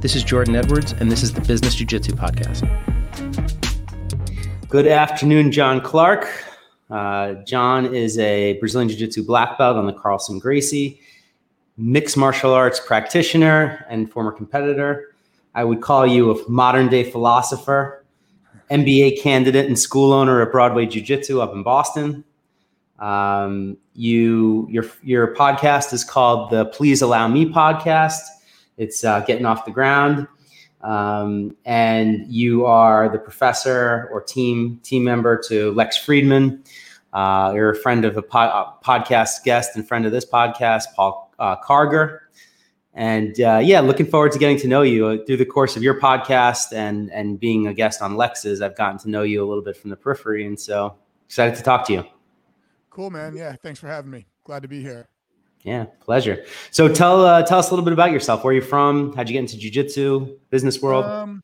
This is Jordan Edwards, and this is the Business Jiu Jitsu Podcast. Good afternoon, John Clarke. Uh, John is a Brazilian Jiu Jitsu black belt on the Carlson Gracie, mixed martial arts practitioner and former competitor. I would call you a modern day philosopher, MBA candidate and school owner at Broadway Jiu Jitsu up in Boston. Um, you your your podcast is called the Please Allow Me podcast. It's uh, getting off the ground um, and you are the professor or team team member to Lex Fridman. Uh, you're a friend of a, po- podcast guest and friend of this podcast, Paul uh, Carger. And uh, yeah, looking forward to getting to know you through the course of your podcast and and being a guest on Lex's. I've gotten to know you a little bit from the periphery, and so excited to talk to you. Cool, man. Yeah, thanks for having me. Glad to be here. Yeah, pleasure. So tell uh, tell us a little bit about yourself. Where are you from? How'd you get into jujitsu, business world? Um,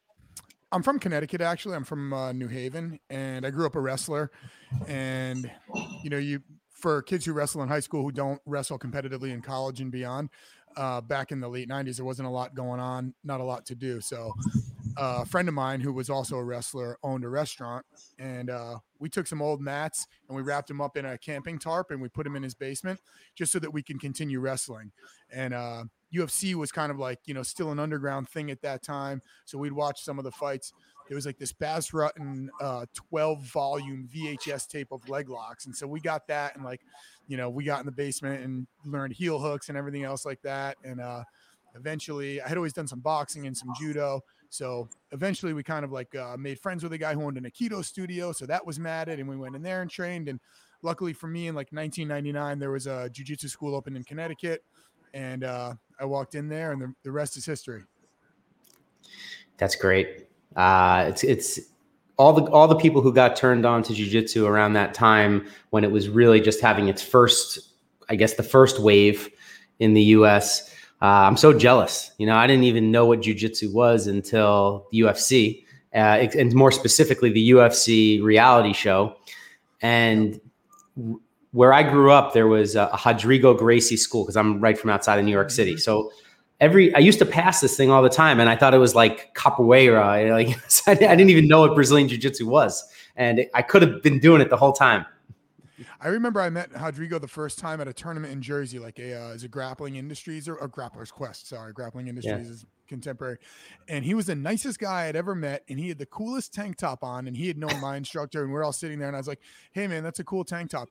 I'm from Connecticut, actually. I'm from uh, New Haven, and I grew up a wrestler. And you know, you for kids who wrestle in high school who don't wrestle competitively in college and beyond, uh, back in the late 90s, there wasn't a lot going on, not a lot to do. So, a friend of mine who was also a wrestler owned a restaurant, and uh, we took some old mats and we wrapped them up in a camping tarp and we put them in his basement just so that we can continue wrestling. And UFC uh, was kind of like, you know, still an underground thing at that time. So we'd watch some of the fights. It was like this Bas Rutten uh, 12 volume VHS tape of leg locks. And so we got that and like, you know, we got in the basement and learned heel hooks and everything else like that. And uh, eventually I had always done some boxing and some judo. So eventually we kind of like uh, made friends with a guy who owned an Aikido studio. So that was matted and we went in there and trained. And luckily for me in like 1999, there was a jujitsu school open in Connecticut. And uh, I walked in there and the, the rest is history. That's great. Uh, it's, it's, all the all the people who got turned on to jujitsu around that time when it was really just having its first, I guess, the first wave in the U.S uh, I'm so jealous. You know, I didn't even know what jujitsu was until the UFC, uh, and more specifically, the UFC reality show. And where I grew up, there was a, Rodrigo Gracie school because I'm right from outside of New York City. Mm-hmm. So every I used to pass this thing all the time, and I thought it was like capoeira. Like I didn't even know what Brazilian jiu jitsu was, and I could have been doing it the whole time. I remember I met Rodrigo the first time at a tournament in Jersey, like a uh, is a grappling industries or, or grappler's quest. Sorry, grappling industries yeah. is contemporary. And he was the nicest guy I'd ever met. And he had the coolest tank top on. And he had known my instructor. And we're all sitting there. And I was like, hey, man, that's a cool tank top.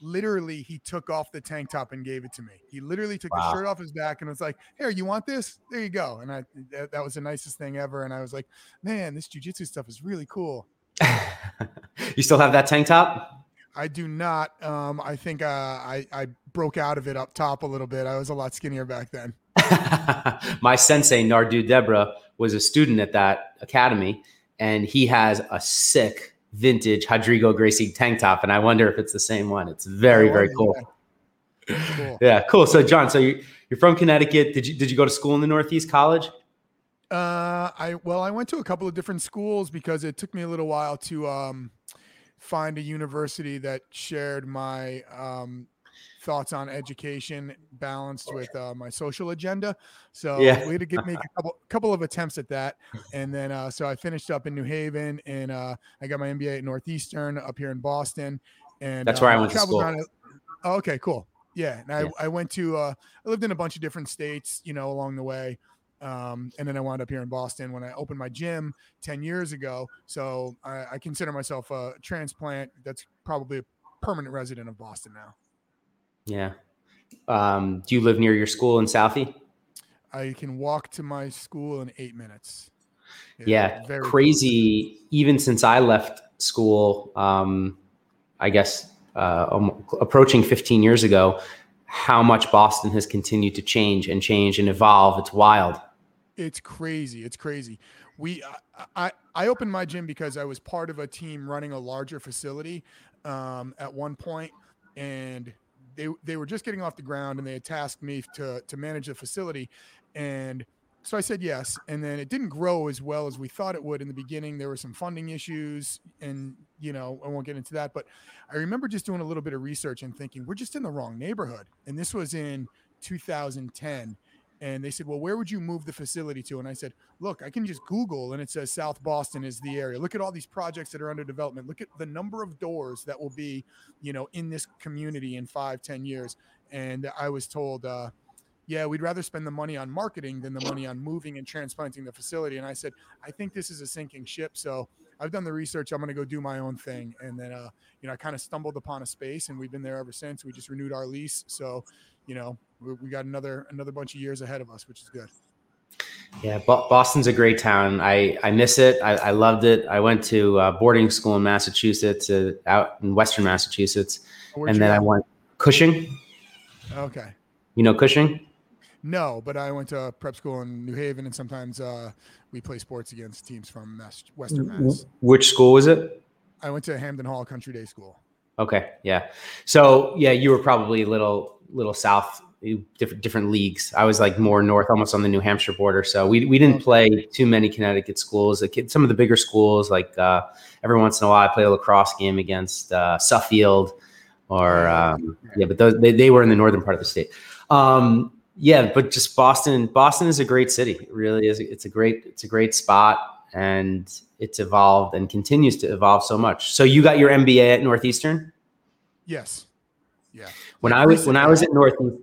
Literally, he took off the tank top and gave it to me. He literally took wow. his shirt off his back and was like, "Here, you want this? There you go." And I that, that was the nicest thing ever. And I was like, "Man, this jujitsu stuff is really cool." you still have that tank top? I do not. Um, I think uh, I, I broke out of it up top a little bit. I was a lot skinnier back then. My sensei, Nardu Debra, was a student at that academy, and he has a sick vintage Rodrigo Gracie tank top. And I wonder if it's the same one. It's very, very cool. cool. Yeah, cool. So, John, so you, you're from Connecticut. Did you did you go to school in the Northeast College? Uh, I well, I went to a couple of different schools because it took me a little while to um find a university that shared my um, thoughts on education balanced with uh, my social agenda. So yeah. we had to get make a couple couple of attempts at that, and then uh, so I finished up in New Haven, and uh, I got my MBA at Northeastern up here in Boston, and that's where I uh, went to school. Oh, okay, cool. Yeah, and I, yeah. I went to uh, I lived in a bunch of different states, you know, along the way. Um, and then I wound up here in Boston when I opened my gym 10 years ago. So I, I consider myself a transplant that's probably a permanent resident of Boston now. Yeah. Um, do you live near your school in Southie? I can walk to my school in eight minutes. Yeah, yeah crazy. Close. Even since I left school, um, I guess uh, um, approaching 15 years ago, how much Boston has continued to change and change and evolve. It's wild. It's crazy. It's crazy. We I I opened my gym because I was part of a team running a larger facility um, at one point, and they they were just getting off the ground, and they had tasked me to to manage the facility, and so I said yes, and then it didn't grow as well as we thought it would in the beginning. There were some funding issues, and you know I won't get into that, but I remember just doing a little bit of research and thinking we're just in the wrong neighborhood, and this was in 2010 and they said, "Well, where would you move the facility to?" And I said, "Look, I can just Google, and it says South Boston is the area. Look at all these projects that are under development. Look at the number of doors that will be, you know, in this community in five, ten years." And I was told, uh, "Yeah, we'd rather spend the money on marketing than the money on moving and transplanting the facility." And I said, "I think this is a sinking ship, so." I've done the research. I'm going to go do my own thing. And then, uh, you know, I kind of stumbled upon a space and we've been there ever since. We just renewed our lease. So, you know, we, we got another, another bunch of years ahead of us, which is good. Yeah, Boston's a great town. I, I miss it. I, I loved it. I went to uh, boarding school in Massachusetts, uh, out in Western Massachusetts, Where'd and then I went Cushing. Okay. You know Cushing? No, but I went to prep school in New Haven, and sometimes uh, we play sports against teams from Mass, Western Mass. Which school was it? I went to Hamden Hall Country Day School. Okay, yeah. So yeah, you were probably a little little south, different different leagues. I was like more north, almost on the New Hampshire border. So we we didn't play too many Connecticut schools. Some of the bigger schools, like uh, every once in a while, I play a lacrosse game against uh, Suffield, or um, yeah, but those, they they were in the northern part of the state. Um, yeah, but just Boston. Boston is a great city. It really is. It's a great. It's a great spot, and it's evolved and continues to evolve so much. So you got your MBA at Northeastern. Yes. Yeah. When I was when I was at Northeastern,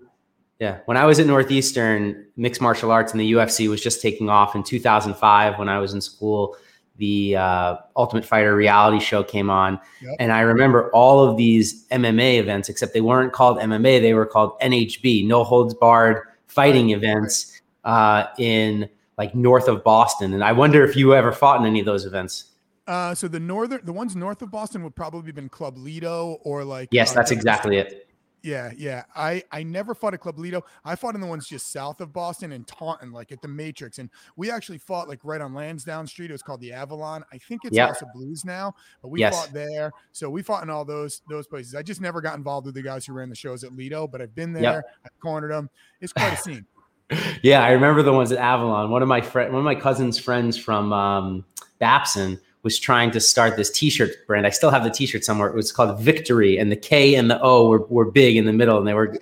yeah, when I was at Northeastern, mixed martial arts and the UFC was just taking off in 2005. When I was in school, the uh, Ultimate Fighter reality show came on, yep. and I remember all of these MMA events, except they weren't called MMA; they were called NHB, No Holds Barred Fighting right. events uh, in like north of Boston. And I wonder if you ever fought in any of those events. Uh, so the northern, the ones north of Boston would probably have been Club Lido or like. Yes, uh, that's exactly it. Yeah, yeah. I I never fought at Club Lido. I fought in the ones just south of Boston and Taunton, like at the Matrix. And we actually fought like right on Lansdowne Street. It was called the Avalon. I think it's yep. House of Blues now, but we yes. fought there. So we fought in all those those places. I just never got involved with the guys who ran the shows at Lido, but I've been there. Yep. I've cornered them. It's quite a scene. yeah, I remember the ones at Avalon. One of my friend, one of my cousin's friends from um, Babson was trying to start this T-shirt brand. I still have the T-shirt somewhere. It was called Victory, and the K and the O were, were big in the middle, and they were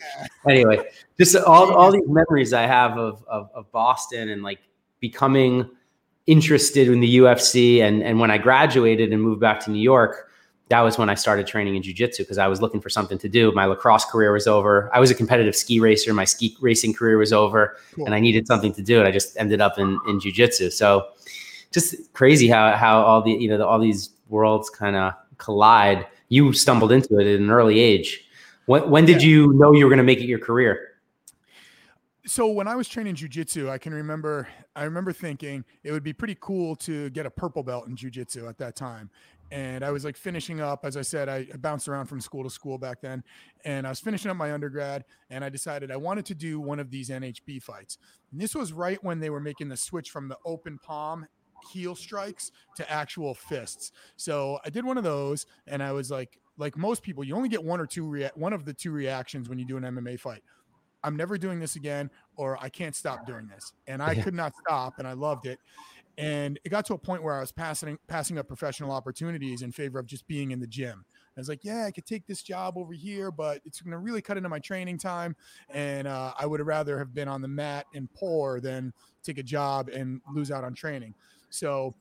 anyway. Just all, all these memories I have of, of, of Boston and like becoming interested in the UFC, and and when I graduated and moved back to New York, that was when I started training in jujitsu because I was looking for something to do. My lacrosse career was over. I was a competitive ski racer. My ski racing career was over, cool. and I needed something to do. And I just ended up in in jujitsu. So just crazy how how all the you know the, all these worlds kind of collide. You stumbled into it at an early age. When when did yeah. you know you were going to make it your career? So when I was training jujitsu, I can remember I remember thinking it would be pretty cool to get a purple belt in jujitsu at that time. And I was like finishing up, as I said, I bounced around from school to school back then. And I was finishing up my undergrad and I decided I wanted to do one of these NHB fights. And this was right when they were making the switch from the open palm heel strikes to actual fists. So I did one of those, and I was like, like most people, you only get one or two rea- one of the two reactions when you do an MMA fight. I'm never doing this again, or I can't stop doing this. And I could not stop, and I loved it. And it got to a point where I was passing passing up professional opportunities in favor of just being in the gym. I was like, yeah, I could take this job over here, but it's going to really cut into my training time. And uh, I would rather have been on the mat and poor than take a job and lose out on training. So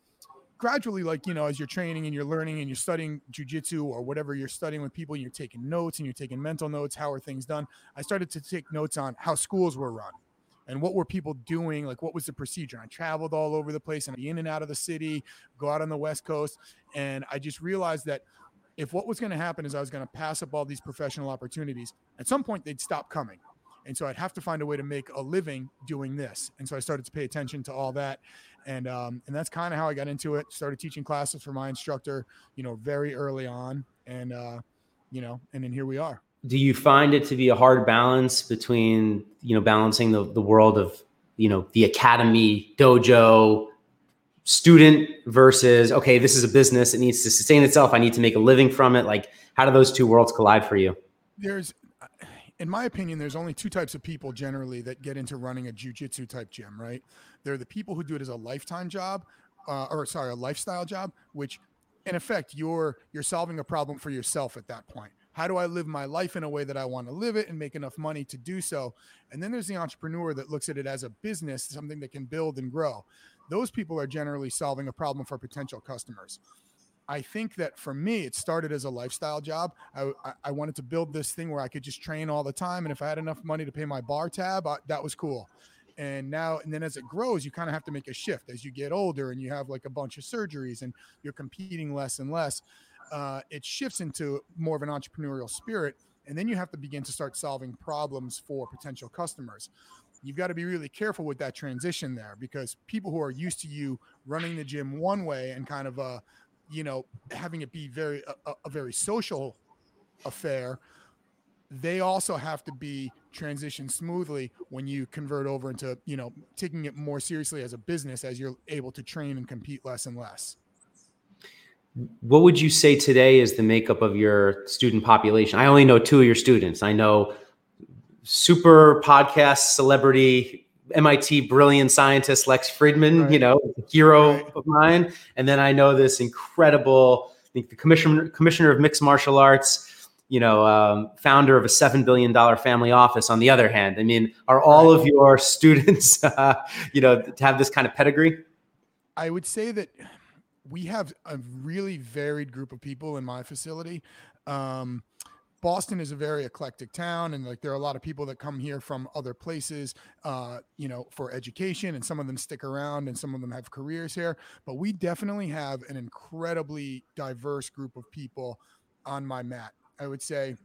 gradually, like, you know, as you're training and you're learning and you're studying jujitsu or whatever you're studying with people, and you're taking notes and you're taking mental notes, how are things done? I started to take notes on how schools were run and what were people doing like what was the procedure i traveled all over the place and be in and out of the city go out on the west coast and i just realized that if what was going to happen is i was going to pass up all these professional opportunities at some point they'd stop coming and so i'd have to find a way to make a living doing this. And so i started to pay attention to all that. And um, and that's kind of how I got into it. Started teaching classes for my instructor, you know, very early on, and uh, you know, and then here we are. Do you find it to be a hard balance between you know balancing the the world of you know the academy dojo student versus okay this is a business. It needs to sustain itself. I need to make a living from it. Like how do those two worlds collide for you? There's in my opinion, there's only two types of people generally that get into running a jujitsu type gym, right? They're the people who do it as a lifetime job, uh, or sorry, a lifestyle job, which in effect you're you're solving a problem for yourself at that point. how do I live my life in a way that I want to live it and make enough money to do so? And then there's the entrepreneur that looks at it as a business, something that can build and grow. Those people are generally solving a problem for potential customers. I think that for me, it started as a lifestyle job. I, I, wanted to build this thing where I could just train all the time. And if I had enough money to pay my bar tab, I, that was cool. And now, and then as it grows, you kind of have to make a shift as you get older and you have like a bunch of surgeries and you're competing less and less. Uh, it shifts into more of an entrepreneurial spirit. And then you have to begin to start solving problems for potential customers you've got to be really careful with that transition there because people who are used to you running the gym one way and kind of uh you know having it be very a, a very social affair they also have to be transitioned smoothly when you convert over into you know taking it more seriously as a business as you're able to train and compete less and less. What would you say today is the makeup of your student population? I only know two of your students. I know super podcast celebrity MIT brilliant scientist Lex Fridman, right. you know, hero right. of mine. And then I know this incredible, I think the commissioner commissioner of mixed martial arts, you know, um, founder of a seven billion dollar family office. On the other hand, I mean, are all of your students, uh, you know, to have this kind of pedigree? I would say that we have a really varied group of people in my facility. Um, Boston is a very eclectic town, and like there are a lot of people that come here from other places, uh, you know, for education, and some of them stick around, and some of them have careers here. But we definitely have an incredibly diverse group of people on my mat. I would say,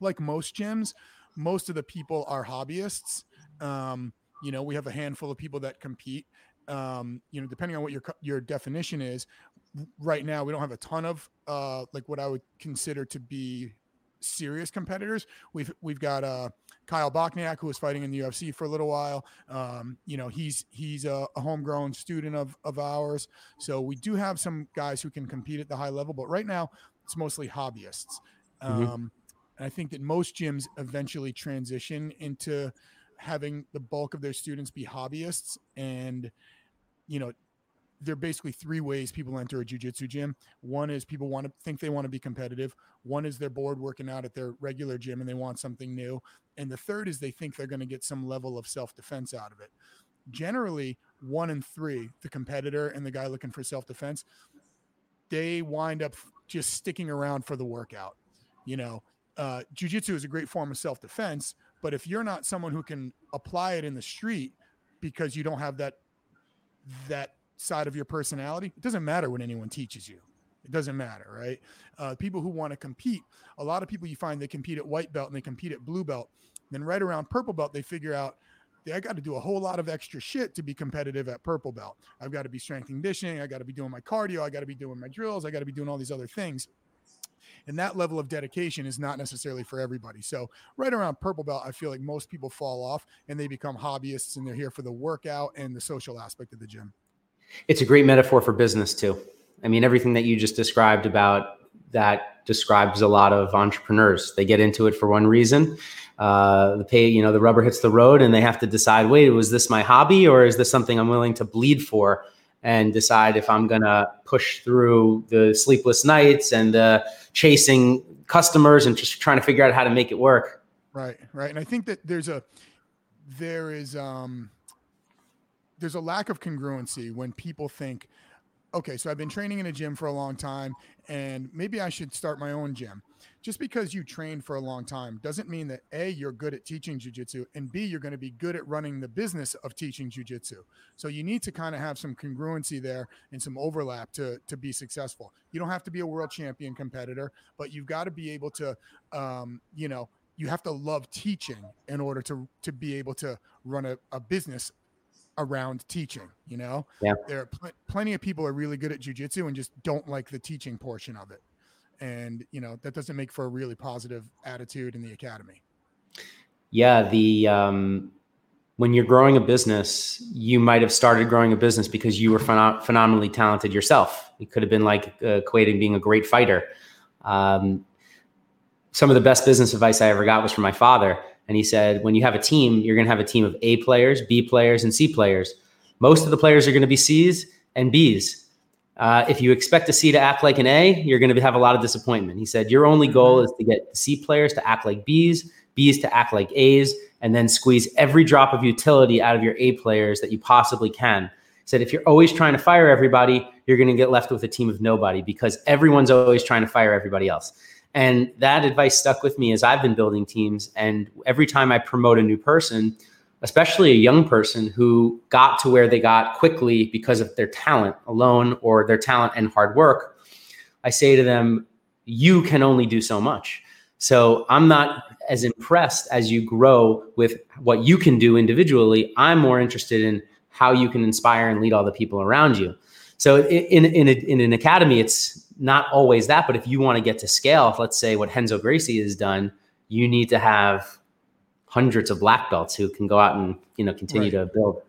like most gyms, most of the people are hobbyists. Um, you know, we have a handful of people that compete. Um, you know, depending on what your your definition is, right now we don't have a ton of uh, like what I would consider to be serious competitors. We've we've got uh, Kyle Bochniak who was fighting in the UFC for a little while. Um, you know, he's he's a, a, homegrown student of of ours. So we do have some guys who can compete at the high level, but right now it's mostly hobbyists. Mm-hmm. Um, and I think that most gyms eventually transition into having the bulk of their students be hobbyists and you know there are basically three ways people enter a jiu-jitsu gym. One is people want to think they want to be competitive. One is they're bored working out at their regular gym and they want something new. And the third is they think they're going to get some level of self-defense out of it. Generally, one and three, the competitor and the guy looking for self-defense, they wind up just sticking around for the workout. You know, uh, jiu-jitsu is a great form of self-defense, but if you're not someone who can apply it in the street because you don't have that that side of your personality, it doesn't matter what anyone teaches you. It doesn't matter, right? Uh, people who want to compete, a lot of people you find they compete at white belt and they compete at blue belt. Then right around purple belt, they figure out I got to do a whole lot of extra shit to be competitive at purple belt. I've got to be strength conditioning. I got to be doing my cardio. I got to be doing my drills. I got to be doing all these other things. And that level of dedication is not necessarily for everybody. So, right around purple belt, I feel like most people fall off and they become hobbyists and they're here for the workout and the social aspect of the gym. It's a great metaphor for business too. I mean, everything that you just described about that describes a lot of entrepreneurs. They get into it for one reason. Uh, the pay, you know, the rubber hits the road, and they have to decide: wait, was this my hobby, or is this something I'm willing to bleed for? And decide if I'm gonna push through the sleepless nights and uh, chasing customers and just trying to figure out how to make it work. Right, right. And I think that there's a there is um there's a lack of congruency when people think, okay, so I've been training in a gym for a long time and maybe I should start my own gym. Just because you train for a long time doesn't mean that A, you're good at teaching jujitsu, and B, you're going to be good at running the business of teaching jujitsu. So you need to kind of have some congruency there and some overlap to, to be successful. You don't have to be a world champion competitor, but you've got to be able to, um, you know, you have to love teaching in order to to be able to run a, a business around teaching. You know, yeah, there are pl- plenty of people are really good at jujitsu and just don't like the teaching portion of it, and you know that doesn't make for a really positive attitude in the academy. Yeah, the um, when you're growing a business, you might have started growing a business because you were phen- phenomenally talented yourself. It could have been like uh, equating being a great fighter. Um, some of the best business advice I ever got was from my father and he said, when you have a team, you're going to have a team of A players, B players, and C players. Most of the players are going to be C's and B's. uh, if you expect a C to act like an A, you're going to have a lot of disappointment. He said, Your only goal Mm-hmm. is to get C players to act like Bs, Bs to act like As, and then squeeze every drop of utility out of your A players that you possibly can. He said, If you're always trying to fire everybody, you're going to get left with a team of nobody because everyone's always trying to fire everybody else. And that advice stuck with me as I've been building teams. And every time I promote a new person, especially a young person who got to where they got quickly because of their talent alone or their talent and hard work, I say to them, you can only do so much. So I'm not as impressed as you grow with what you can do individually. I'm more interested in how you can inspire and lead all the people around you. So in in, a, in an academy, it's not always that. But if you want to get to scale, let's say what Renzo Gracie has done, you need to have hundreds of black belts who can go out and you know continue Right. to build.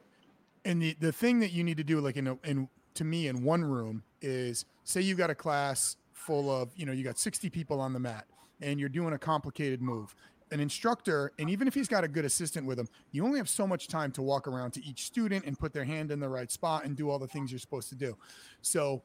And the, the thing that you need to do, like in, a, in to me, in one room is say you've got a class full of, you know, you got 60 people on the mat and you're doing a complicated move. An instructor, and even if he's got a good assistant with him, you only have so much time to walk around to each student and put their hand in the right spot and do all the things you're supposed to do. So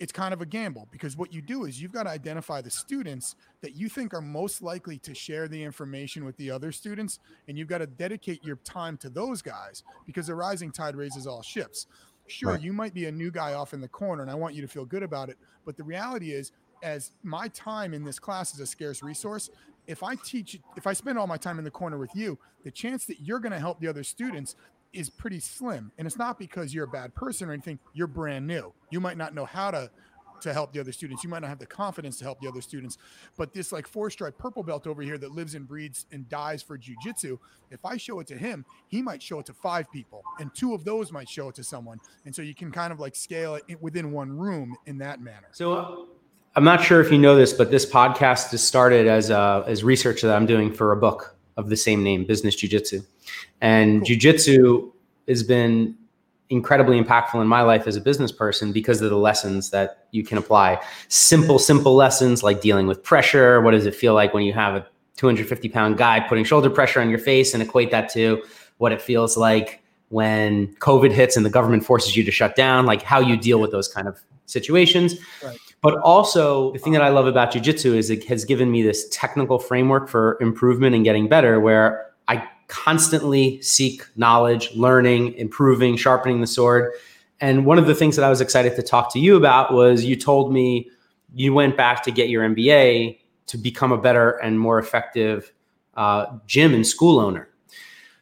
it's kind of a gamble because what you do is you've got to identify the students that you think are most likely to share the information with the other students and you've got to dedicate your time to those guys because the rising tide raises all ships sure Right. you might be a new guy off in the corner and i want you to feel good about it but the reality is as my time in this class is a scarce resource if i teach if i spend all my time in the corner with you the chance that you're going to help the other students is pretty slim. And it's not because you're a bad person or anything. You're brand new. You might not know how to to help the other students. You might not have the confidence to help the other students. But this like four stripe purple belt over here that lives and breeds and dies for jujitsu if i show it to him he might show it to five people. And two of those might show it to someone. And so you can kind of like scale it within one room in that manner. So I'm not sure if you know this, but this podcast is started as uh, as research that I'm doing for a book of the same name, Business Jiu-Jitsu. And Cool. jiu-jitsu has been incredibly impactful in my life as a business person because of the lessons that you can apply. Simple, simple lessons like dealing with pressure. What does it feel like when you have a 250 pound guy putting shoulder pressure on your face and equate that to what it feels like when COVID hits and the government forces you to shut down, like how you deal with those kind of situations. Right. But also, the thing that I love about jujitsu is it has given me this technical framework for improvement and getting better, where I constantly seek knowledge, learning, improving, sharpening the sword. And one of the things that I was excited to talk to you about was you told me you went back to get your MBA to become a better and more effective uh, gym and school owner.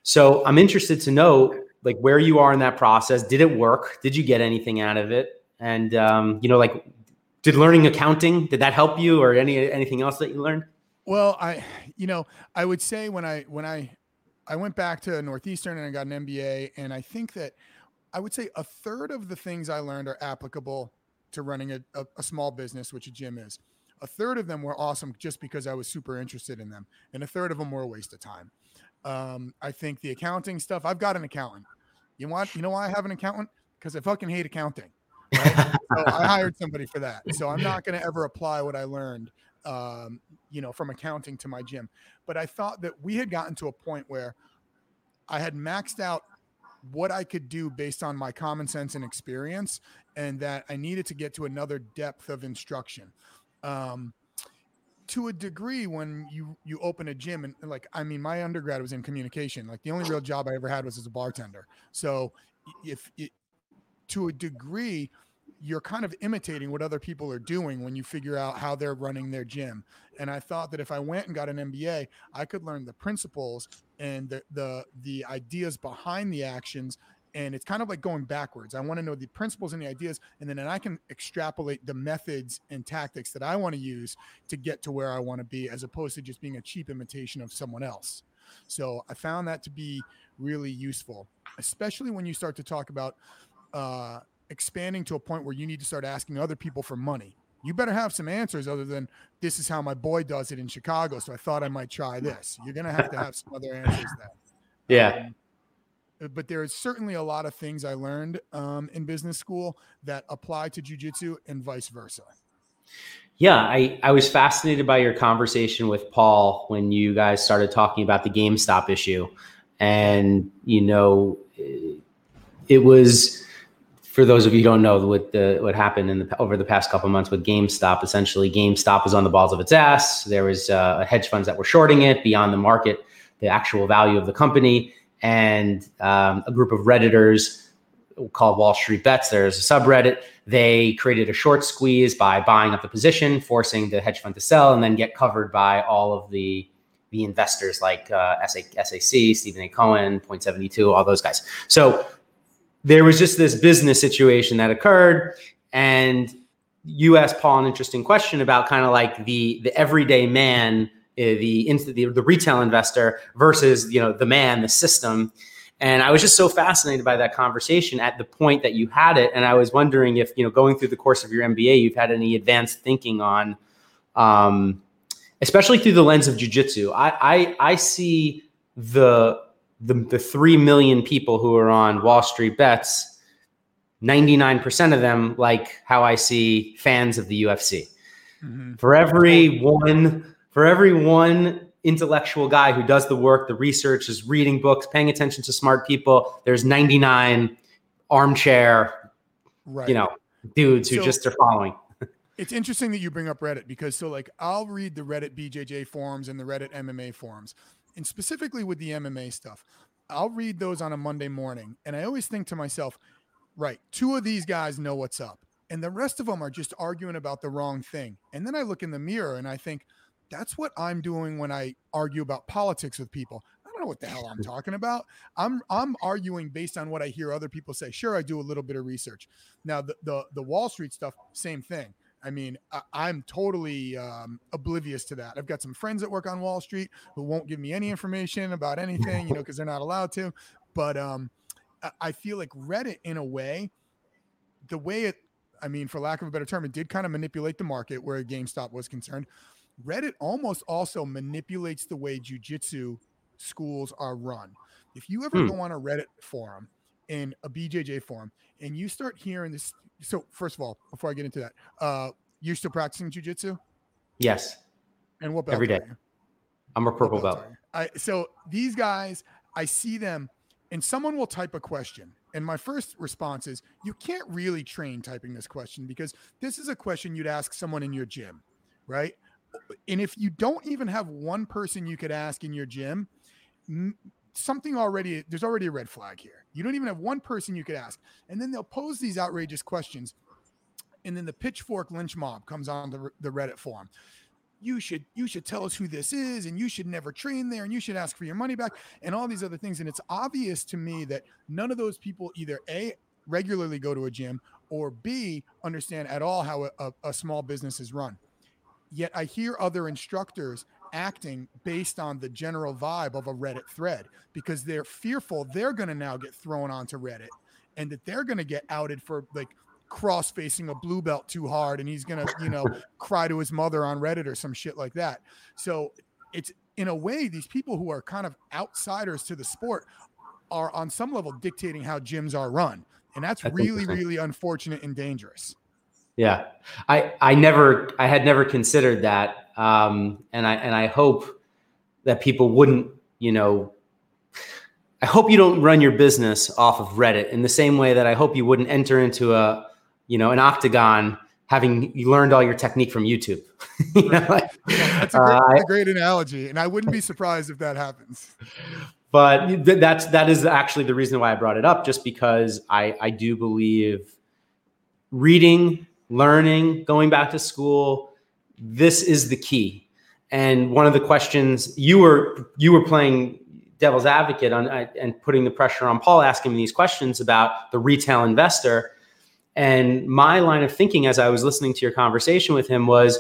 So I'm interested to know like where you are in that process. Did it work? Did you get anything out of it? And um, you know, like, did learning accounting did that help you, or any anything else that you learned? Well, I, you know, I would say when I when I I went back to Northeastern and I got an MBA, and I think that I would say a third of the things I learned are applicable to running a, a, a small business, which a gym is. A third of them were awesome just because I was super interested in them, and a third of them were a waste of time. Um, I think the accounting stuff. I've got an accountant. You want? You know why I have an accountant? Because I fucking hate accounting. Right? so I hired somebody for that. So I'm not going to ever apply what I learned, um, you know, from accounting to my gym. But I thought that we had gotten to a point where I had maxed out what I could do based on my common sense and experience, and that I needed to get to another depth of instruction. Um, to a degree, when you you open a gym and like, I mean, my undergrad was in communication. Like the only real job I ever had was as a bartender. So if it, to a degree, you're kind of imitating what other people are doing when you figure out how they're running their gym. And I thought that if I went and got an MBA, I could learn the principles and the the the ideas behind the actions. And it's kind of like going backwards. I want to know the principles and the ideas, and then and I can extrapolate the methods and tactics that I want to use to get to where I want to be, as opposed to just being a cheap imitation of someone else. So I found that to be really useful, especially when you start to talk about uh, expanding to a point where you need to start asking other people for money. You better have some answers other than this is how my boy does it in Chicago. So I thought I might try this. You're going to have to have some other answers there. Yeah. Um, but there is certainly a lot of things I learned um, in business school that apply to jujitsu and vice versa. Yeah, I, I was fascinated by your conversation with Paul when you guys started talking about the GameStop issue. And, you know, it was for those of you who don't know what the what happened in the over the past couple months with GameStop, essentially GameStop was on the balls of its ass. There was uh, hedge funds that were shorting it beyond the market, the actual value of the company, and um, a group of redditors called Wall Street Bets. There's a subreddit. They created a short squeeze by buying up the position, forcing the hedge fund to sell, and then get covered by all of the the investors like uh, SAC, Steven A. Cohen, Point Seventy Two, all those guys. So there was just this business situation that occurred and you asked paul an interesting question about kind of like the the everyday man eh, the, the the retail investor versus you know the man the system. And i was just so fascinated by that conversation at the point that you had it and i was wondering if you know going through the course of your mba you've had any advanced thinking on um, especially through the lens of jiu-jitsu I, I i see the the, the 3 million people who are on Wall Street bets, 99% of them like how I see fans of the UFC. Mm-hmm. For every one, for every one intellectual guy who does the work, the research, is reading books, paying attention to smart people, there's 99 armchair, right. you know, dudes who just are following. it's interesting that you bring up Reddit because so like I'll read the Reddit BJJ forums and the Reddit MMA forums and specifically with the MMA stuff, I'll read those on a Monday morning, and I always think to myself, right, two of these guys know what's up, and the rest of them are just arguing about the wrong thing. And then I look in the mirror and I think, that's what I'm doing when I argue about politics with people. I don't know what the hell I'm talking about. I'm I'm arguing based on what I hear other people say. Sure, I do a little bit of research. Now the the, the Wall Street stuff, same thing. I mean, I, am totally um, oblivious to that. I've got some friends that work on Wall Street who won't give me any information about anything, you know, because they're not allowed to. But um, I feel like Reddit, in a way, the way it, I mean, for lack of a better term, it did kind of manipulate the market where GameStop was concerned. Reddit almost also manipulates the way jujitsu schools are run. If you ever hmm. go on a Reddit forum in a BJJ forum and you start hearing this so first of all, before I get into that, uh, you're still practicing jujitsu? Yes. And what belt every day? I'm a purple belt. belt. I, so these guys, I see them, and someone will type a question, and my first response is, you can't really train typing this question because this is a question you'd ask someone in your gym, right? And if you don't even have one person you could ask in your gym, something already there's already a red flag here. You don't even have one person you could ask. And then they'll pose these outrageous questions. And then the pitchfork lynch mob comes on the, the Reddit forum. You should you should tell us who this is, and you should never train there, and you should ask for your money back, and all these other things. And it's obvious to me that none of those people either a regularly go to a gym or b understand at all how a, a, small business is run. Yet I hear other instructors acting based on the general vibe of a Reddit thread because they're fearful they're going to now get thrown onto Reddit and that they're going to get outed for like cross facing a blue belt too hard and he's going to, you know, cry to his mother on Reddit or some shit like that. So it's in a way, these people who are kind of outsiders to the sport are on some level dictating how gyms are run. And that's, that's really, really unfortunate and dangerous. Yeah. I, I never, I had never considered that um, and I and I hope that people wouldn't, you know, I hope you don't run your business off of Reddit in the same way that I hope you wouldn't enter into a, you know, an octagon having you learned all your technique from YouTube. you know, like, yeah, that's a great, uh, a great, analogy, and I wouldn't be surprised if that happens. But th- that's that is actually the reason why I brought it up, just because I I do believe reading, learning, going back to school, this is the key. And one of the questions you were you were playing devil's advocate on uh, and putting the pressure on Paul asking me these questions about the retail investor. And my line of thinking as I was listening to your conversation with him was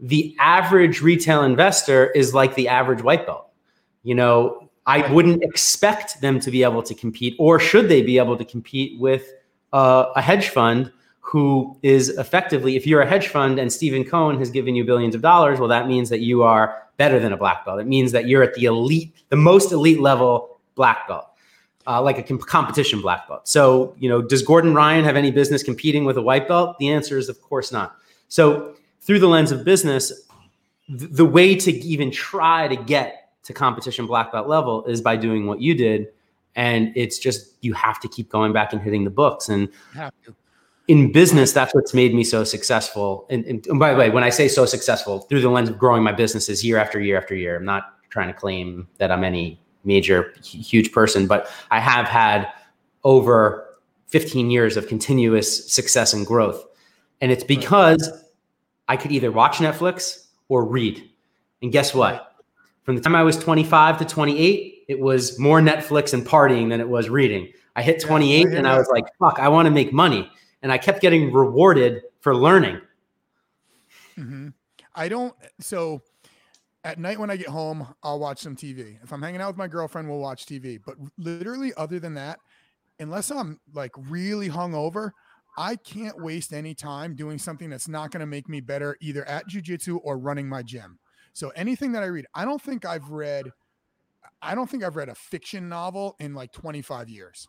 the average retail investor is like the average white belt. You know, I wouldn't expect them to be able to compete, or should they be able to compete with uh, a hedge fund who is effectively, if you're a hedge fund and Steven Cohen has given you billions of dollars, well, that means that you are better than a black belt. It means that you're at the elite, the most elite level black belt, uh, like a comp- competition black belt. So, you know, does Gordon Ryan have any business competing with a white belt? The answer is, of course, not. So, through the lens of business, th- the way to even try to get to competition black belt level is by doing what you did and it's just you have to keep going back and hitting the books and in business that's what's made me so successful. And, and, and, by the way when i say so successful through the lens of growing my businesses year after year after year. I'm not trying to claim that i'm any major huge person but i have had over 15 years of continuous success and growth. And it's because i could either watch netflix or read. And guess what? From the time I was 25 to 28, it was more Netflix and partying than it was reading. I hit 28 yeah, and I was like, fuck, I want to make money. And I kept getting rewarded for learning. Mm-hmm. I don't, so at night when I get home, I'll watch some TV. If I'm hanging out with my girlfriend, we'll watch TV. But literally, other than that, unless I'm like really hungover, I can't waste any time doing something that's not going to make me better either at jujitsu or running my gym. So anything that I read, I don't think I've read, I don't think I've read a fiction novel in like 25 years.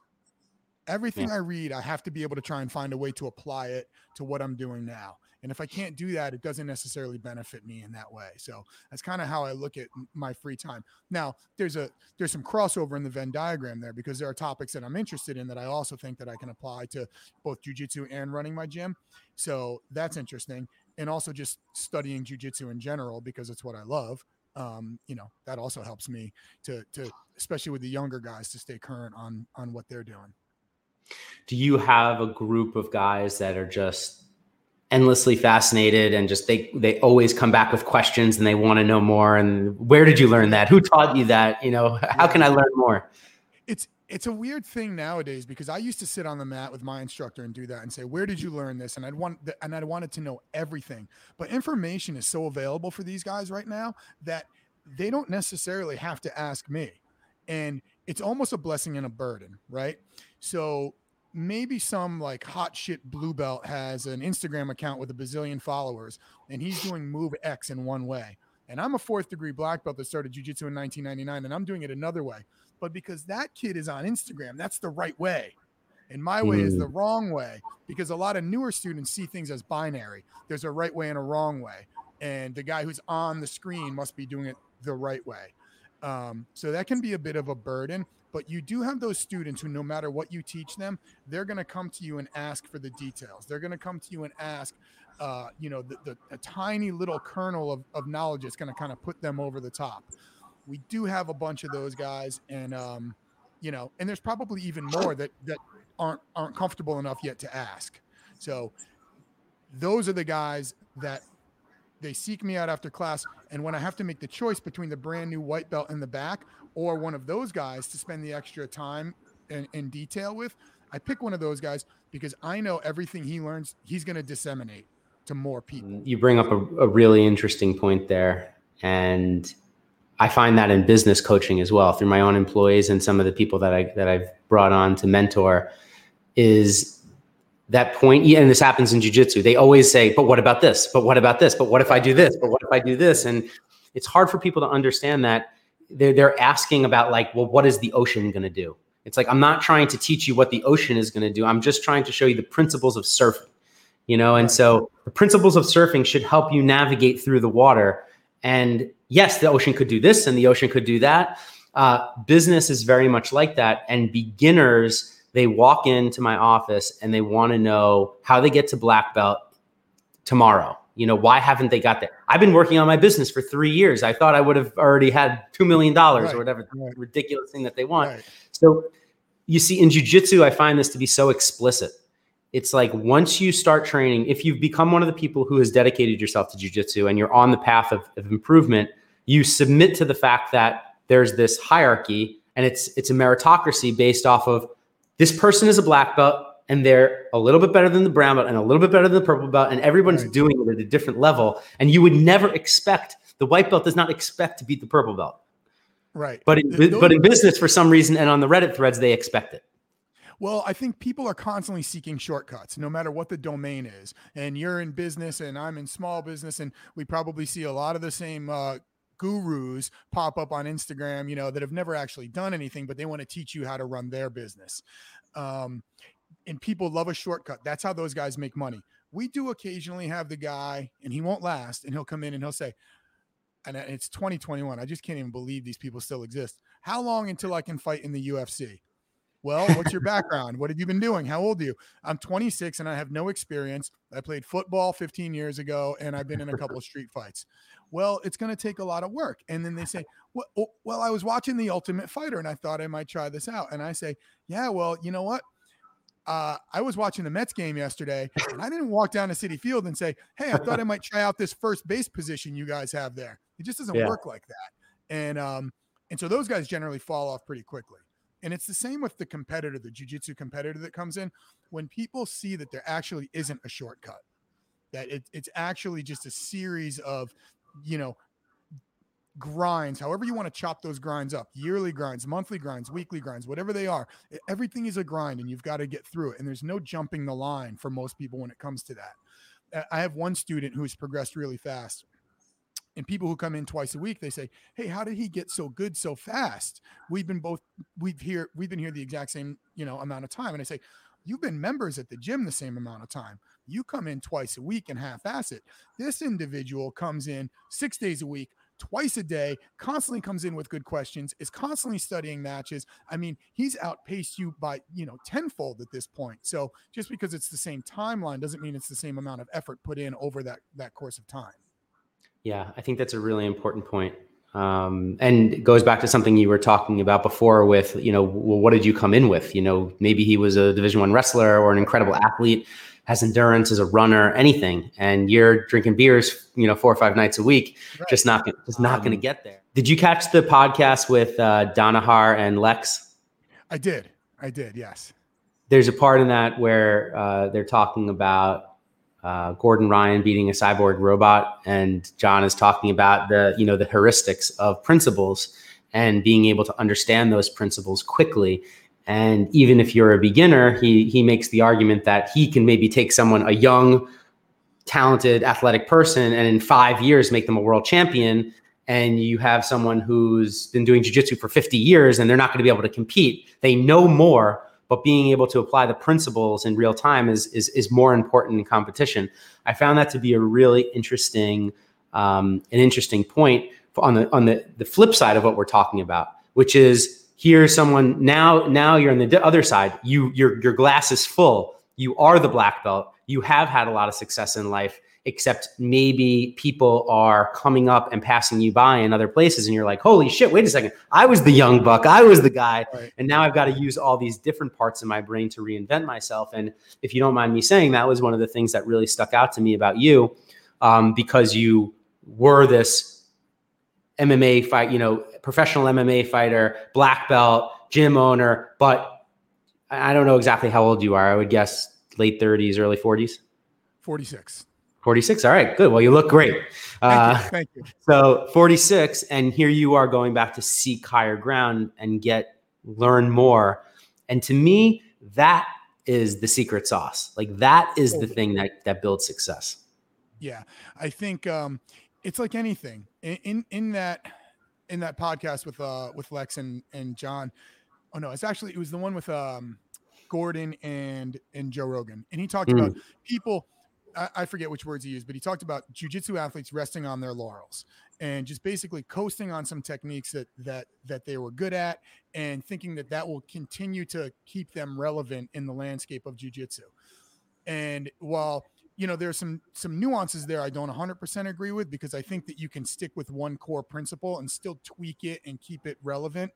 Everything yeah. I read, I have to be able to try and find a way to apply it to what I'm doing now. And if I can't do that, it doesn't necessarily benefit me in that way. So that's kind of how I look at my free time. Now, there's a there's some crossover in the Venn diagram there because there are topics that I'm interested in that I also think that I can apply to both jujitsu and running my gym. So that's interesting and also just studying jujitsu in general because it's what I love. Um, you know, that also helps me to to especially with the younger guys to stay current on on what they're doing. Do you have a group of guys that are just endlessly fascinated and just they they always come back with questions and they want to know more and where did you learn that who taught you that you know how can i learn more it's it's a weird thing nowadays because I used to sit on the mat with my instructor and do that and say, "Where did you learn this?" And I'd want th- and I wanted to know everything. But information is so available for these guys right now that they don't necessarily have to ask me, and it's almost a blessing and a burden, right? So maybe some like hot shit blue belt has an Instagram account with a bazillion followers, and he's doing move X in one way. And I'm a fourth degree black belt that started jujitsu in 1999, and I'm doing it another way but because that kid is on Instagram, that's the right way. And my way mm. is the mm. wrong way because a lot of newer students see things as binary. There's a right way and a wrong way. And the guy who's on the screen must be doing it the right way. Um, so that can be a bit of a burden. But you do have those students who, no matter what you teach them, they're going to come to you and ask for the details. They're going to come to you and ask, uh, you know, the, the, a tiny little kernel of, of knowledge that's going to kind of put them over the top we do have a bunch of those guys, and um, you know, and there's probably even more that that aren't aren't comfortable enough yet to ask. So those are the guys that they seek me out after class, and when I have to make the choice between the brand new white belt in the back or one of those guys to spend the extra time in detail with, I pick one of those guys because I know everything he learns, he's going to disseminate to more people. You bring up a, a really interesting point there, and I find that in business coaching as well through my own employees and some of the people that I that I've brought on to mentor is that point and this happens in jiu-jitsu they always say but what about this? But what about this? But what if i do this? But what if i do this? And it's hard for people to understand that they're, they're asking about like well what is the ocean going to do? It's like i'm not trying to teach you what the ocean is going to do. I'm just trying to show you the principles of surfing you know? And so the principles of surfing should help you navigate through the water. And yes, the ocean could do this and the ocean could do that. Uh, business is very much like that. And beginners, they walk into my office and they want to know how they get to black belt tomorrow. You know, why haven't they got there? I've been working on my business for three years. I thought I would have already had $2 million right, or whatever right. ridiculous thing that they want. Right. So you see, in jujitsu, I find this to be so explicit it's like once you start training, if you've become one of the people who has dedicated yourself to jujitsu and you're on the path of, of, improvement, you submit to the fact that there's this hierarchy and it's it's a meritocracy based off of this person is a black belt and they're a little bit better than the brown belt and a little bit better than the purple belt and everyone's right. doing it at a different level and you would never expect the white belt does not expect to beat the purple belt right but in, but in business for some reason and on the reddit threads they expect it well, I think people are constantly seeking shortcuts, no matter what the domain is. And you're in business, and I'm in small business, and we probably see a lot of the same uh, gurus pop up on Instagram, you know, that have never actually done anything, but they want to teach you how to run their business. Um, and people love a shortcut. That's how those guys make money. We do occasionally have the guy, and he won't last, and he'll come in and he'll say, and it's 2021. I just can't even believe these people still exist. How long until I can fight in the UFC? Well, what's your background? what have you been doing? How old are you? I'm 26 and I have no experience. I played football 15 years ago and I've been in a couple of street fights. Well, it's going to take a lot of work. And then they say, well, oh, well, I was watching The Ultimate Fighter and I thought I might try this out. And I say, yeah, well, you know what? Uh, I was watching the Mets game yesterday and I didn't walk down to Citi Field and say, Hey, I thought I might try out this first base position you guys have there. It just doesn't yeah. work like that. And, um, and so those guys generally fall off pretty quickly. And it's the same with the competitor, the jujitsu competitor that comes in. When people see that there actually isn't a shortcut, that it, it's actually just a series of, you know, grinds, however you want to chop those grinds up, yearly grinds, monthly grinds, weekly grinds, whatever they are, everything is a grind and you've got to get through it. And there's no jumping the line for most people when it comes to that. Uh, I have one student who's progressed really fast and people who come in twice a week they say hey how did he get so good so fast we've been both we've here we've been here the exact same you know amount of time and i say you've been members at the gym the same amount of time you come in twice a week and half-ass it this individual comes in six days a week twice a day, constantly comes in with good questions, is constantly studying matches. I mean, he's outpaced you by, you know, tenfold at this point. So just because it's the same timeline doesn't mean it's the same amount of effort put in over that that course of time. Yeah, I think that's a really important point. Um, and goes back to something you were talking about before with, you know, well, what did you come in with? You know, maybe he was a division one wrestler or an incredible athlete, has endurance as a runner, anything. And you're drinking beers, you know, four or five nights a week, right. just not, just not um, going to get there. Did you catch the podcast with uh, Danaher and Lex? I did. I did. Yes. There's a part in that where uh, they're talking about uh, Gordon Ryan beating a cyborg robot, and John is talking about the you know the heuristics of principles and being able to understand those principles quickly. And even if you're a beginner, he he makes the argument that he can maybe take someone a young, talented, athletic person, and in five years make them a world champion. And you have someone who's been doing jujitsu for 50 years, and they're not going to be able to compete. They know more, but being able to apply the principles in real time is is, is more important in competition. I found that to be a really interesting um, an interesting point on the on the the flip side of what we're talking about, which is here someone now now you're on the other side. You your your glass is full. You are the black belt. You have had a lot of success in life except maybe people are coming up and passing you by in other places and you're like holy shit wait a second. I was the young buck. I was the guy. Right. and now i've got to use all these different parts of my brain to reinvent myself. And if you don't mind me saying that was one of the things that really stuck out to me about you um, because you were this mma fight you know professional mma fighter black belt gym owner but i don't know exactly how old you are. I would guess late 30s early 40s 46 46. All right, good. Well, you look great. Thank, uh, you. Thank you. So 46, and here you are going back to seek higher ground and get learn more. And to me, that is the secret sauce. Like that is the thing that that builds success. Yeah, I think um, it's like anything in, in in that in that podcast with uh with Lex and and John. Oh no, it's actually it was the one with um Gordon and and Joe Rogan, and he talked mm. about people I, forget which words he used, but he talked about jujitsu athletes resting on their laurels and just basically coasting on some techniques that that that they were good at and thinking that that will continue to keep them relevant in the landscape of jujitsu. And while you know there's some some nuances there I don't 100% agree with because I think that you can stick with one core principle and still tweak it and keep it relevant.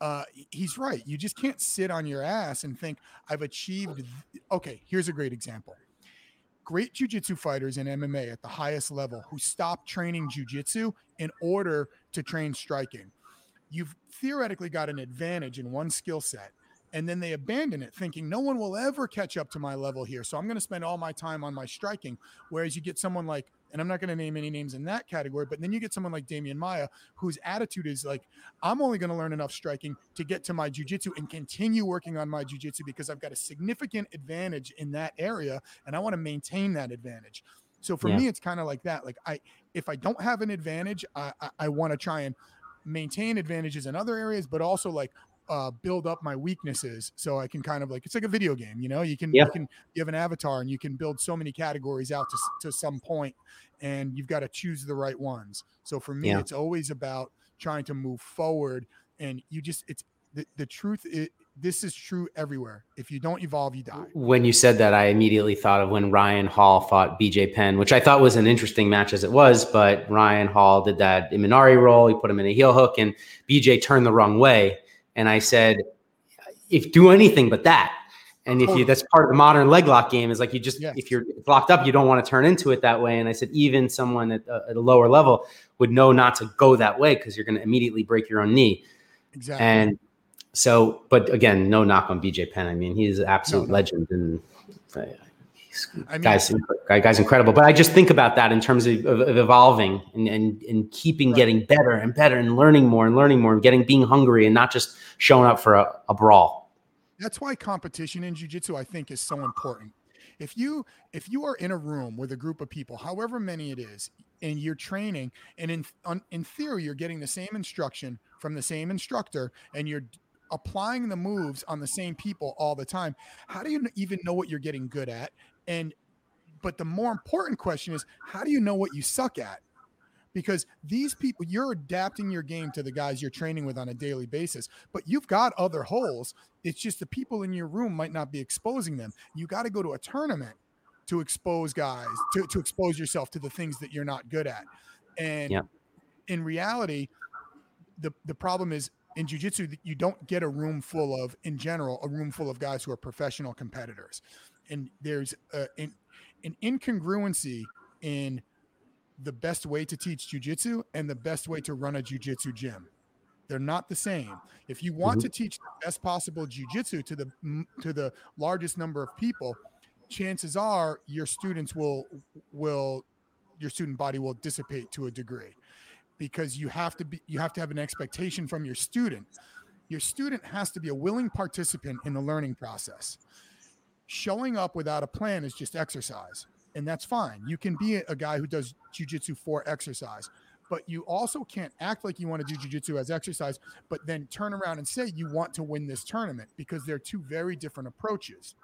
Uh, he's right. You just can't sit on your ass and think I've achieved. Okay, here's a great example great jujitsu fighters in MMA at the highest level who stop training jujitsu in order to train striking. You've theoretically got an advantage in one skill set and then they abandon it thinking no one will ever catch up to my level here so i'm going to spend all my time on my striking whereas you get someone like and i'm not going to name any names in that category but then you get someone like Demian Maia, whose attitude is like i'm only going to learn enough striking to get to my jiu-jitsu and continue working on my jiu-jitsu because i've got a significant advantage in that area and i want to maintain that advantage so for yeah. me it's kind of like that like i if i don't have an advantage i i, I want to try and maintain advantages in other areas, but also like uh, build up my weaknesses so I can kind of like it's like a video game, you know. You can you can you have an avatar and you can build so many categories out to to some point, and you've got to choose the right ones. So for me, yeah. it's always about trying to move forward, and you just it's the, the truth. It, this is true everywhere. If you don't evolve, you die. When you said that, I immediately thought of when Ryan Hall fought BJ Penn, which I thought was an interesting match as it was. But Ryan Hall did that Imanari roll. He put him in a heel hook, and BJ turned the wrong way. And I said, if do anything but that. And if you that's part of the modern leg lock game is like you just yes. if you're locked up, you don't want to turn into it that way. And I said even someone at, uh, at a lower level would know not to go that way because you're going to immediately break your own knee. Exactly. And so, but again, no knock on BJ Penn. I mean, he's an absolute no, no. legend and uh, I mean, guys, guy's incredible. But I just think about that in terms of, of, of evolving and, and, and keeping right. getting better and better and learning more and learning more and getting being hungry and not just showing up for a, a brawl. That's why competition in jiu-jitsu, I think, is so important. If you if you are in a room with a group of people, however many it is, and you're training, and in on, in theory you're getting the same instruction from the same instructor, and you're applying the moves on the same people all the time, how do you even know what you're getting good at? And but the more important question is how do you know what you suck at? Because these people, you're adapting your game to the guys you're training with on a daily basis, but you've got other holes. It's just the people in your room might not be exposing them. You got to go to a tournament to expose guys, to, to expose yourself to the things that you're not good at. And yeah. in reality, the, the problem is in jiu-jitsu you don't get a room full of in general a room full of guys who are professional competitors. And there's a, an, an incongruency in the best way to teach jiu-jitsu and the best way to run a jiu-jitsu gym. They're not the same. If you want mm-hmm. to teach the best possible jiu-jitsu to the to the largest number of people chances are your students will will your student body will dissipate to a degree because you have to be you have to have an expectation from your student. Your student has to be a willing participant in the learning process. Showing up without a plan is just exercise and that's fine. You can be a guy who does jiu-jitsu for exercise but you also can't act like you want to do jiu-jitsu as exercise but then turn around and say you want to win this tournament because they're two very different approaches.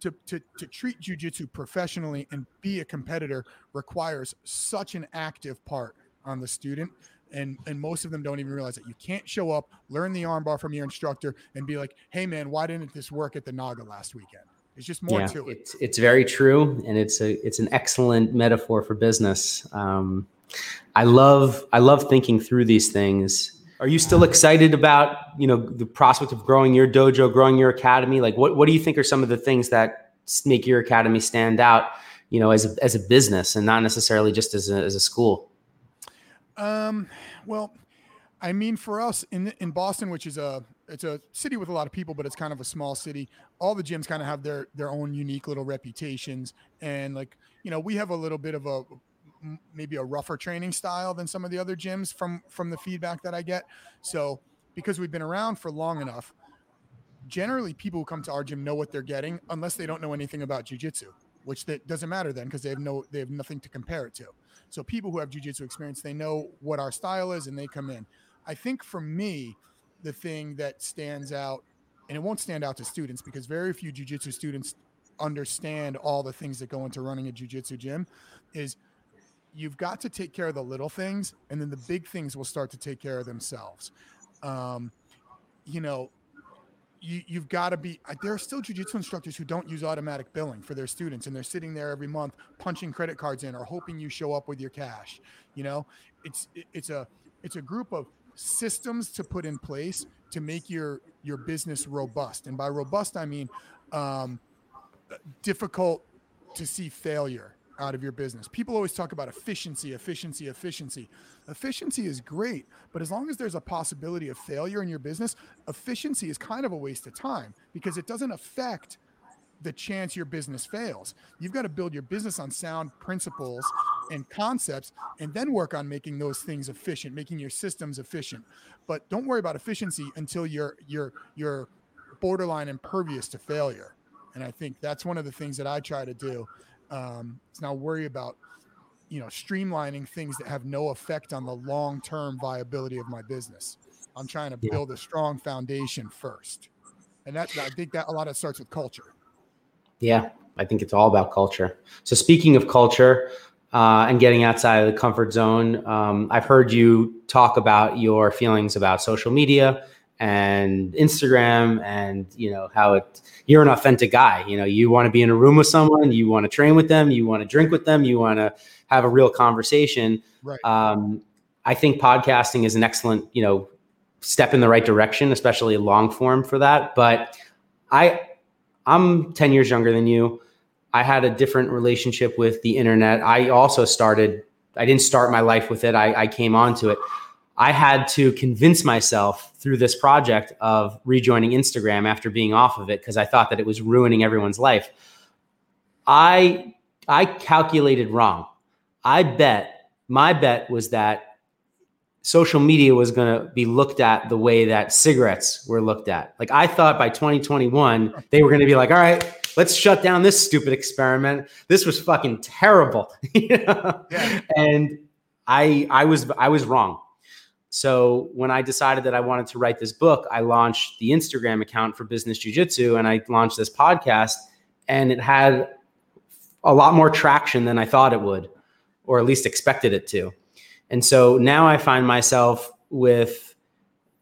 To, to, to treat jiu-jitsu professionally and be a competitor requires such an active part on the student and and most of them don't even realize that you can't show up learn the armbar from your instructor and be like hey man why didn't this work at the naga last weekend? It's just more yeah, to it. it's, it's very true and it's a it's an excellent metaphor for business. Um, i love i love thinking through these things. Are you still excited about you know the prospect of growing your dojo growing your academy? Like what, what do you think are some of the things that make your academy stand out you know as a, as a business and not necessarily just as a, as a school um, well, I mean, for us in in Boston, which is a it's a city with a lot of people, but it's kind of a small city. All the gyms kind of have their their own unique little reputations, and like you know, we have a little bit of a maybe a rougher training style than some of the other gyms from from the feedback that I get. So because we've been around for long enough, generally people who come to our gym know what they're getting, unless they don't know anything about jujitsu, which that doesn't matter then because they have no they have nothing to compare it to. So people who have jujitsu experience, they know what our style is and they come in. I think for me, the thing that stands out, and it won't stand out to students because very few jujitsu students understand all the things that go into running a jujitsu gym, is you've got to take care of the little things, and then the big things will start to take care of themselves. Um, you know, you, you've got to be there are still jiu-jitsu instructors who don't use automatic billing for their students and they're sitting there every month punching credit cards in or hoping you show up with your cash you know? It's it's a it's a group of systems to put in place to make your your business robust and by robust i mean um, difficult to see failure out of your business. People always talk about efficiency, efficiency, efficiency. Efficiency is great, but as long as there's a possibility of failure in your business, efficiency is kind of a waste of time because it doesn't affect the chance your business fails. You've got to build your business on sound principles and concepts and then work on making those things efficient, making your systems efficient. But don't worry about efficiency until you're you're you're borderline impervious to failure. And I think that's one of the things that I try to do um, is now worry about you know streamlining things that have no effect on the long-term viability of my business. I'm trying to build a strong foundation first. And that i think that a lot of starts with culture. Yeah i think it's all about culture. So speaking of culture uh, and getting outside of the comfort zone um, i've heard you talk about your feelings about social media and Instagram and you know how it you're an authentic guy. You know, you want to be in a room with someone, you want to train with them, you want to drink with them, you want to have a real conversation. Right. Um, I think podcasting is an excellent, you know, step in the right direction, especially long form for that. But I I'm 10 years younger than you. I had a different relationship with the internet. I also started, I didn't start my life with it. I, I came onto it. I had to convince myself through this project of rejoining Instagram after being off of it because I thought that it was ruining everyone's life. I I calculated wrong. I bet my bet was that social media was going to be looked at the way that cigarettes were looked at. Like I thought by 2021 they were going to be like, "All right, let's shut down this stupid experiment. This was fucking terrible." yeah. And I I was I was wrong. So when I decided that I wanted to write this book, I launched the Instagram account for Business Jiu Jitsu and I launched this podcast and it had a lot more traction than I thought it would or at least expected it to. And so now I find myself with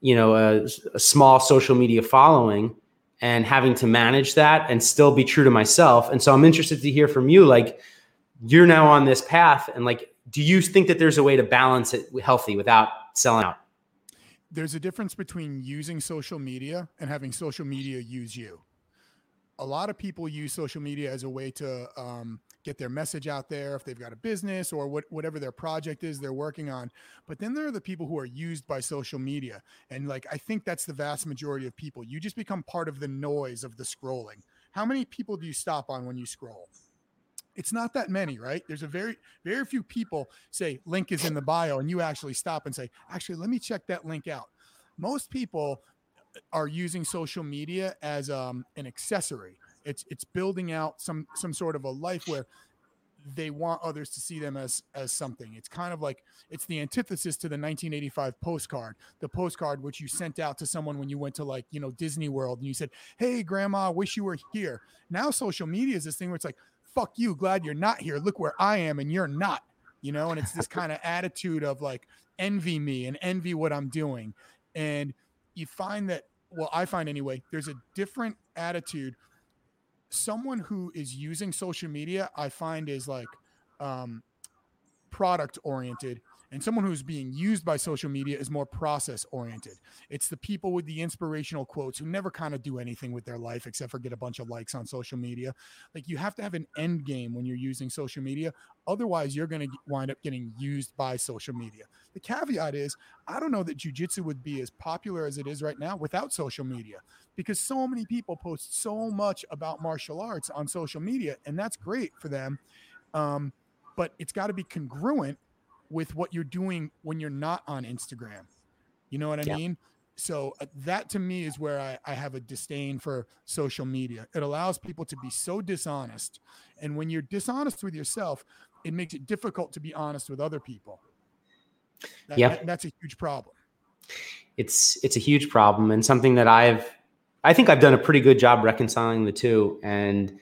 you know a, a small social media following and having to manage that and still be true to myself. And so I'm interested to hear from you like you're now on this path and like do you think that there's a way to balance it healthy without selling out? There's a difference between using social media and having social media use you. A lot of people use social media as a way to um, get their message out there if they've got a business or what, whatever their project is they're working on. But then there are the people who are used by social media. And like, I think that's the vast majority of people. You just become part of the noise of the scrolling. How many people do you stop on when you scroll? It's not that many, right? There's a very, very few people say link is in the bio and you actually stop and say, actually, let me check that link out. Most people are using social media as um, an accessory. It's it's building out some some sort of a life where they want others to see them as as something. It's kind of like it's the antithesis to the 1985 postcard, the postcard which you sent out to someone when you went to like you know Disney World and you said, "Hey, Grandma, wish you were here." Now social media is this thing where it's like, fuck you, glad you're not here. Look where I am and you're not, you know? And it's this kind of attitude of like, envy me and envy what I'm doing. And you find that, well, I find anyway, there's a different attitude. Someone who is using social media, I find is like um, product oriented and someone who's being used by social media is more process oriented. It's the people with the inspirational quotes who never kind of do anything with their life except for get a bunch of likes on social media. Like you have to have an end game when you're using social media. Otherwise, you're going to wind up getting used by social media. The caveat is I don't know that jujitsu would be as popular as it is right now without social media because so many people post so much about martial arts on social media, and that's great for them. Um, but it's got to be congruent with what you're doing when you're not on Instagram. You know what I yeah. mean? So uh, that to me is where I, I have a disdain for social media. It allows people to be so dishonest. And when you're dishonest with yourself, it makes it difficult to be honest with other people. That, yeah. That, that's a huge problem. It's it's a huge problem and something that I've I think I've done a pretty good job reconciling the two. And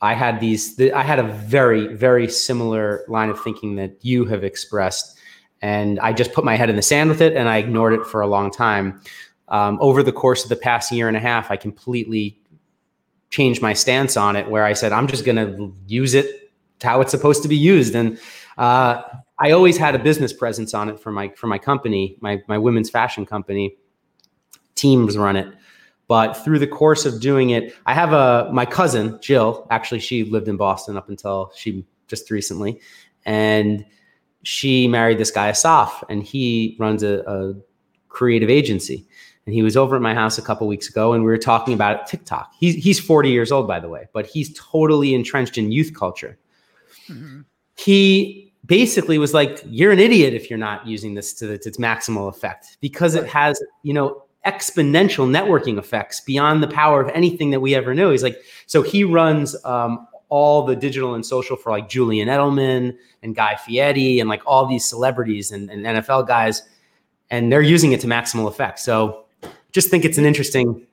I had these, I had a very, very similar line of thinking that you have expressed. And I just put my head in the sand with it and I ignored it for a long time. Um, over the course of the past year and a half, I completely changed my stance on it where I said, I'm just going to use it how it's supposed to be used. And uh, I always had a business presence on it for my, for my company, my, my women's fashion company. Teams run it. But through the course of doing it, I have a my cousin Jill. Actually, she lived in Boston up until she just recently, and she married this guy Asaf, and he runs a, a creative agency. And he was over at my house a couple weeks ago, and we were talking about TikTok. He's he's 40 years old, by the way, but he's totally entrenched in youth culture. Mm-hmm. He basically was like, "You're an idiot if you're not using this to its maximal effect because it has, you know, exponential networking effects beyond the power of anything that we ever knew. He's like, so he runs um, all the digital and social for like Julian Edelman and Guy Fieri and like all these celebrities and, and NFL guys, and they're using it to maximal effect. So just think it's an interesting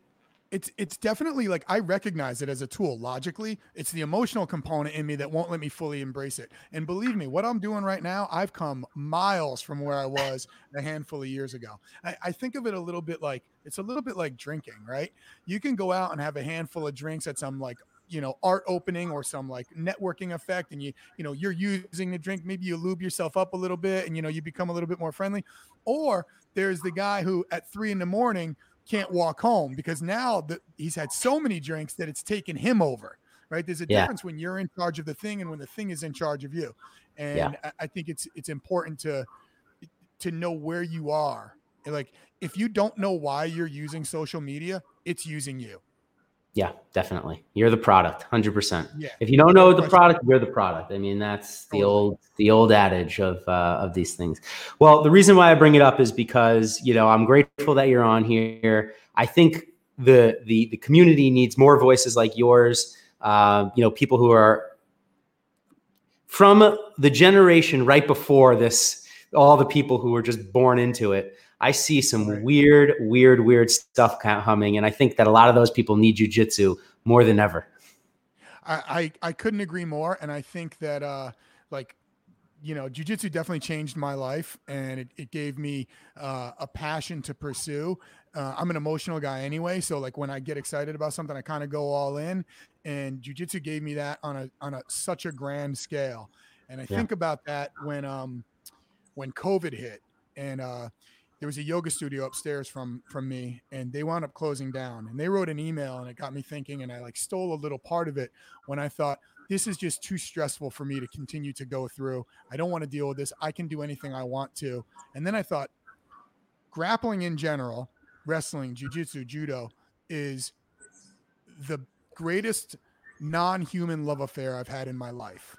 it's it's definitely like I recognize it as a tool logically. It's the emotional component in me that won't let me fully embrace it. And believe me, what I'm doing right now, I've come miles from where I was a handful of years ago. I, I think of it a little bit like it's a little bit like drinking, right? You can go out and have a handful of drinks at some like you know art opening or some like networking effect and you you know you're using the drink maybe you lube yourself up a little bit and you know you become a little bit more friendly or there's the guy who at three in the morning can't walk home because now that he's had so many drinks that it's taken him over right there's a yeah. difference when you're in charge of the thing and when the thing is in charge of you and yeah. I, I think it's it's important to to know where you are like if you don't know why you're using social media it's using you yeah, definitely. You're the product, hundred percent. Yeah. If you don't know the product, you're the product. I mean, that's the old the old adage of uh, of these things. Well, the reason why I bring it up is because you know I'm grateful that you're on here. I think the the the community needs more voices like yours. Uh, you know, people who are from the generation right before this, all the people who were just born into it I see some weird, weird, weird stuff coming, and I think that a lot of those people need jujitsu more than ever. I, I, I couldn't agree more, and I think that uh, like you know, jujitsu definitely changed my life, and it, it gave me uh, a passion to pursue. Uh, I'm an emotional guy anyway, so like when I get excited about something, I kind of go all in, and jujitsu gave me that on a on a such a grand scale. And I yeah. think about that when um when COVID hit, and uh there was a yoga studio upstairs from from me and they wound up closing down and they wrote an email and it got me thinking and i like stole a little part of it when i thought this is just too stressful for me to continue to go through. I don't want to deal with this. I can do anything i want to. And then i thought grappling in general wrestling jiu-jitsu judo is the greatest non-human love affair i've had in my life.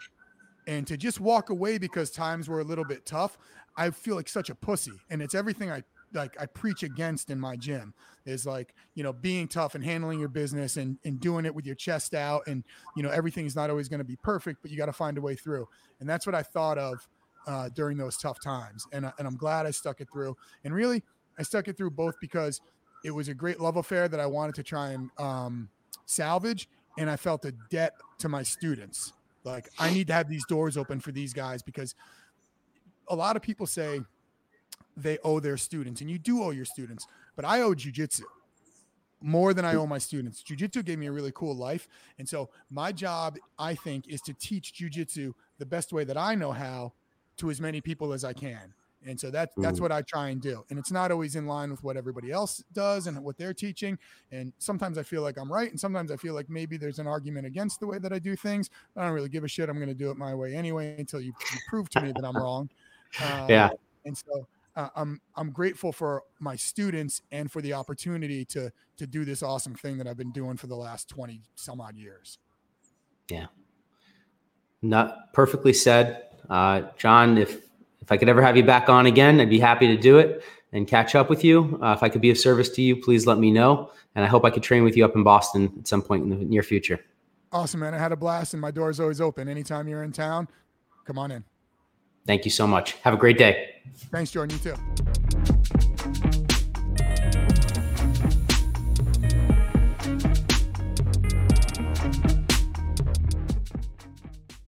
And to just walk away because times were a little bit tough I feel like such a pussy, and it's everything I like I preach against in my gym is like you know being tough and handling your business and and doing it with your chest out and you know everything's not always going to be perfect but you got to find a way through. And that's what I thought of uh, during those tough times and and I'm glad I stuck it through. And really I stuck it through both because it was a great love affair that I wanted to try and um, salvage and I felt a debt to my students. Like I need to have these doors open for these guys because a lot of people say they owe their students, and you do owe your students, but I owe jujitsu more than I owe my students. Jiu-jitsu gave me a really cool life. And so my job, I think, is to teach jiu-jitsu the best way that I know how to as many people as I can. And so that that's mm. what I try and do. And it's not always in line with what everybody else does and what they're teaching. And sometimes I feel like I'm right. And sometimes I feel like maybe there's an argument against the way that I do things. I don't really give a shit. I'm going to do it my way anyway until you, you prove to me that I'm wrong. Uh, yeah. And so uh, I'm I'm grateful for my students and for the opportunity to to do this awesome thing that I've been doing for the last 20 some odd years. Yeah. Not perfectly said. Uh, John, if if I could ever have you back on again, I'd be happy to do it and catch up with you. Uh, if I could be of service to you, please let me know. And I hope I could train with you up in Boston at some point in the near future. Awesome, man. I had a blast and my door is always open. Anytime you're in town, come on in. Thank you so much. Have a great day. Thanks, Jordan. You too.